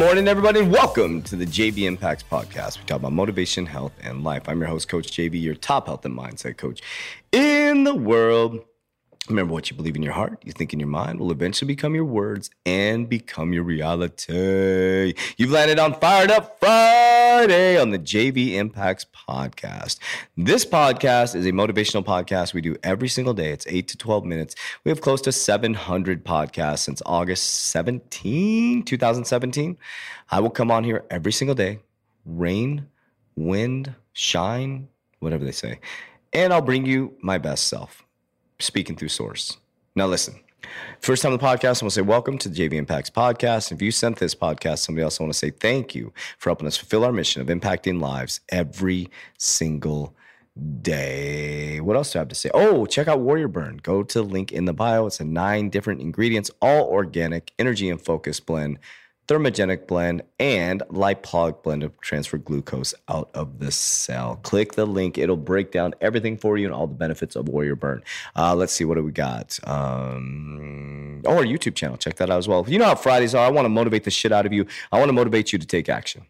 morning, everybody, welcome to the JV Impacts Podcast. We talk about motivation, health, and life. I'm your host, Coach JV, your top health and mindset coach in the world. Remember what you believe in your heart, you think in your mind will eventually become your words and become your reality. You've landed on Fired Up Friday on the JV Impacts podcast. This podcast is a motivational podcast we do every single day. It's 8 to 12 minutes. We have close to 700 podcasts since August 17, 2017. I will come on here every single day, rain, wind, shine, whatever they say, and I'll bring you my best self speaking through source. Now, listen. First time on the podcast, I want to say welcome to the JV Impacts podcast. If you sent this podcast somebody else, I want to say thank you for helping us fulfill our mission of impacting lives every single day. What else do I have to say? Oh, check out Warrior Burn. Go to the link in the bio. It's a nine different ingredients, all organic, energy and focus blend thermogenic blend, and lipolytic blend to transfer glucose out of the cell. Click the link. It'll break down everything for you and all the benefits of Warrior Burn. Uh, let's see, what do we got? Um, oh, our YouTube channel. Check that out as well. You know how Fridays are. I want to motivate the shit out of you. I want to motivate you to take action.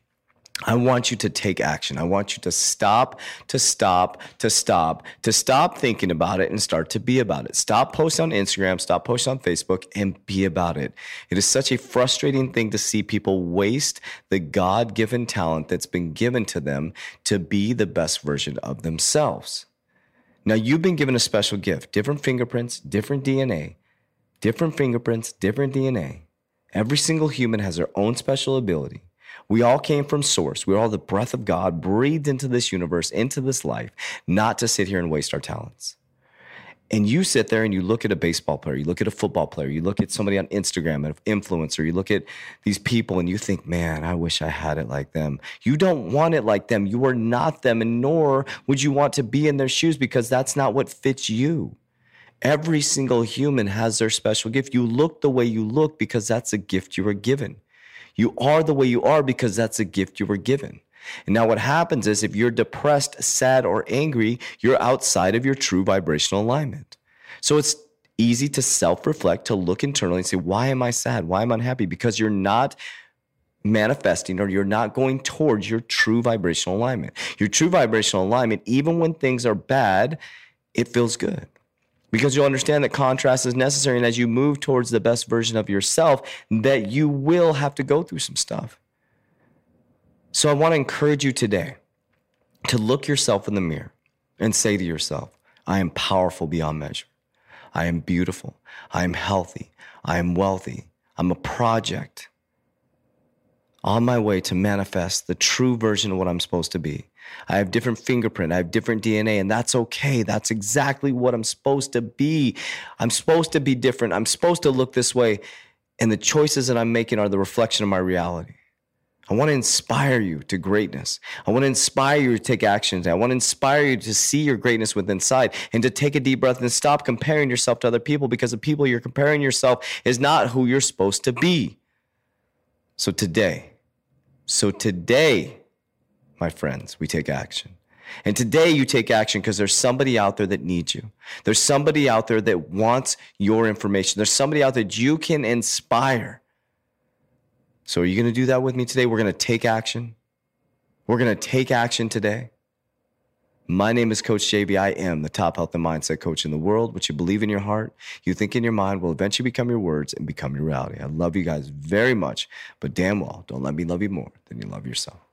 I want you to take action. I want you to stop, to stop, to stop, to stop thinking about it and start to be about it. Stop posting on Instagram, stop posting on Facebook, and be about it. It is such a frustrating thing to see people waste the God given talent that's been given to them to be the best version of themselves. Now, you've been given a special gift different fingerprints, different DNA, different fingerprints, different DNA. Every single human has their own special ability. We all came from source. We're all the breath of God breathed into this universe, into this life, not to sit here and waste our talents. And you sit there and you look at a baseball player, you look at a football player, you look at somebody on Instagram, an influencer, you look at these people and you think, man, I wish I had it like them. You don't want it like them. You are not them, and nor would you want to be in their shoes because that's not what fits you. Every single human has their special gift. You look the way you look because that's a gift you were given. You are the way you are because that's a gift you were given. And now, what happens is if you're depressed, sad, or angry, you're outside of your true vibrational alignment. So it's easy to self reflect, to look internally and say, Why am I sad? Why am I unhappy? Because you're not manifesting or you're not going towards your true vibrational alignment. Your true vibrational alignment, even when things are bad, it feels good because you'll understand that contrast is necessary. And as you move towards the best version of yourself, that you will have to go through some stuff. So I want to encourage you today to look yourself in the mirror and say to yourself, I am powerful beyond measure. I am beautiful. I am healthy. I am wealthy. I'm a project on my way to manifest the true version of what I'm supposed to be. I have different fingerprint, I have different DNA, and that's okay. That's exactly what I'm supposed to be. I'm supposed to be different. I'm supposed to look this way. And the choices that I'm making are the reflection of my reality. I want to inspire you to greatness. I want to inspire you to take action. I want to inspire you to see your greatness within inside and to take a deep breath and stop comparing yourself to other people because the people you're comparing yourself is not who you're supposed to be. So today, so today, my friends, we take action. And today you take action because there's somebody out there that needs you. There's somebody out there that wants your information. There's somebody out there that you can inspire. So are you going to do that with me today? We're going to take action. We're going to take action today. My name is Coach JV. I am the top health and mindset coach in the world. What you believe in your heart, you think in your mind will eventually become your words and become your reality. I love you guys very much, but damn well, don't let me love you more than you love yourself.